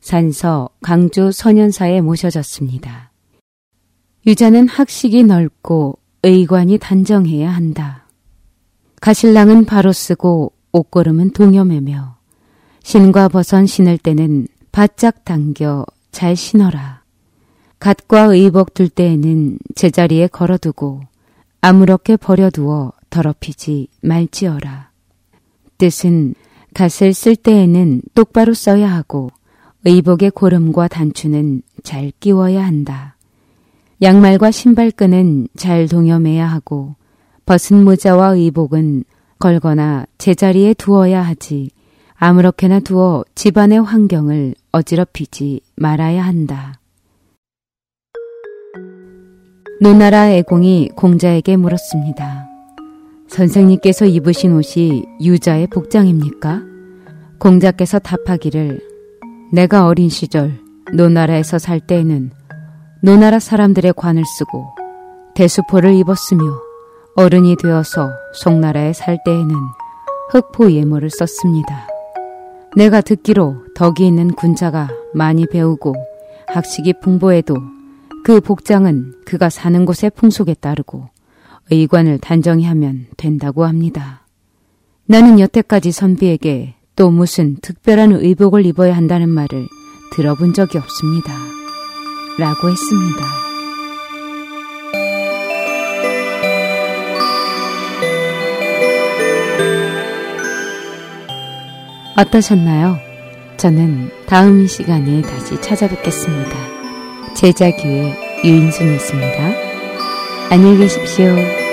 산서 강주 소년사에 모셔졌습니다. 유자는 학식이 넓고 의관이 단정해야 한다. 가실랑은 바로 쓰고 옷걸음은 동여매며 신과 버선 신을 때는 바짝 당겨 잘 신어라. 갓과 의복 둘 때에는 제자리에 걸어두고 아무렇게 버려두어 더럽히지 말지어라. 뜻은 갓을 쓸 때에는 똑바로 써야 하고 의복의 고름과 단추는 잘 끼워야 한다. 양말과 신발끈은 잘 동여매야 하고 벗은 모자와 의복은 걸거나 제자리에 두어야 하지 아무렇게나 두어 집안의 환경을 어지럽히지 말아야 한다. 노나라 애공이 공자에게 물었습니다. 선생님께서 입으신 옷이 유자의 복장입니까? 공자께서 답하기를 내가 어린 시절 노나라에서 살 때에는 노나라 사람들의 관을 쓰고 대수포를 입었으며 어른이 되어서 송나라에 살 때에는 흑포 예모를 썼습니다. 내가 듣기로 덕이 있는 군자가 많이 배우고 학식이 풍부해도 그 복장은 그가 사는 곳의 풍속에 따르고 의관을 단정히 하면 된다고 합니다. 나는 여태까지 선비에게 또 무슨 특별한 의복을 입어야 한다는 말을 들어본 적이 없습니다. 라고 했습니다. 어떠셨나요? 저는 다음 시간에 다시 찾아뵙겠습니다. 제자교의 유인순이었습니다. 안녕히 계십시오.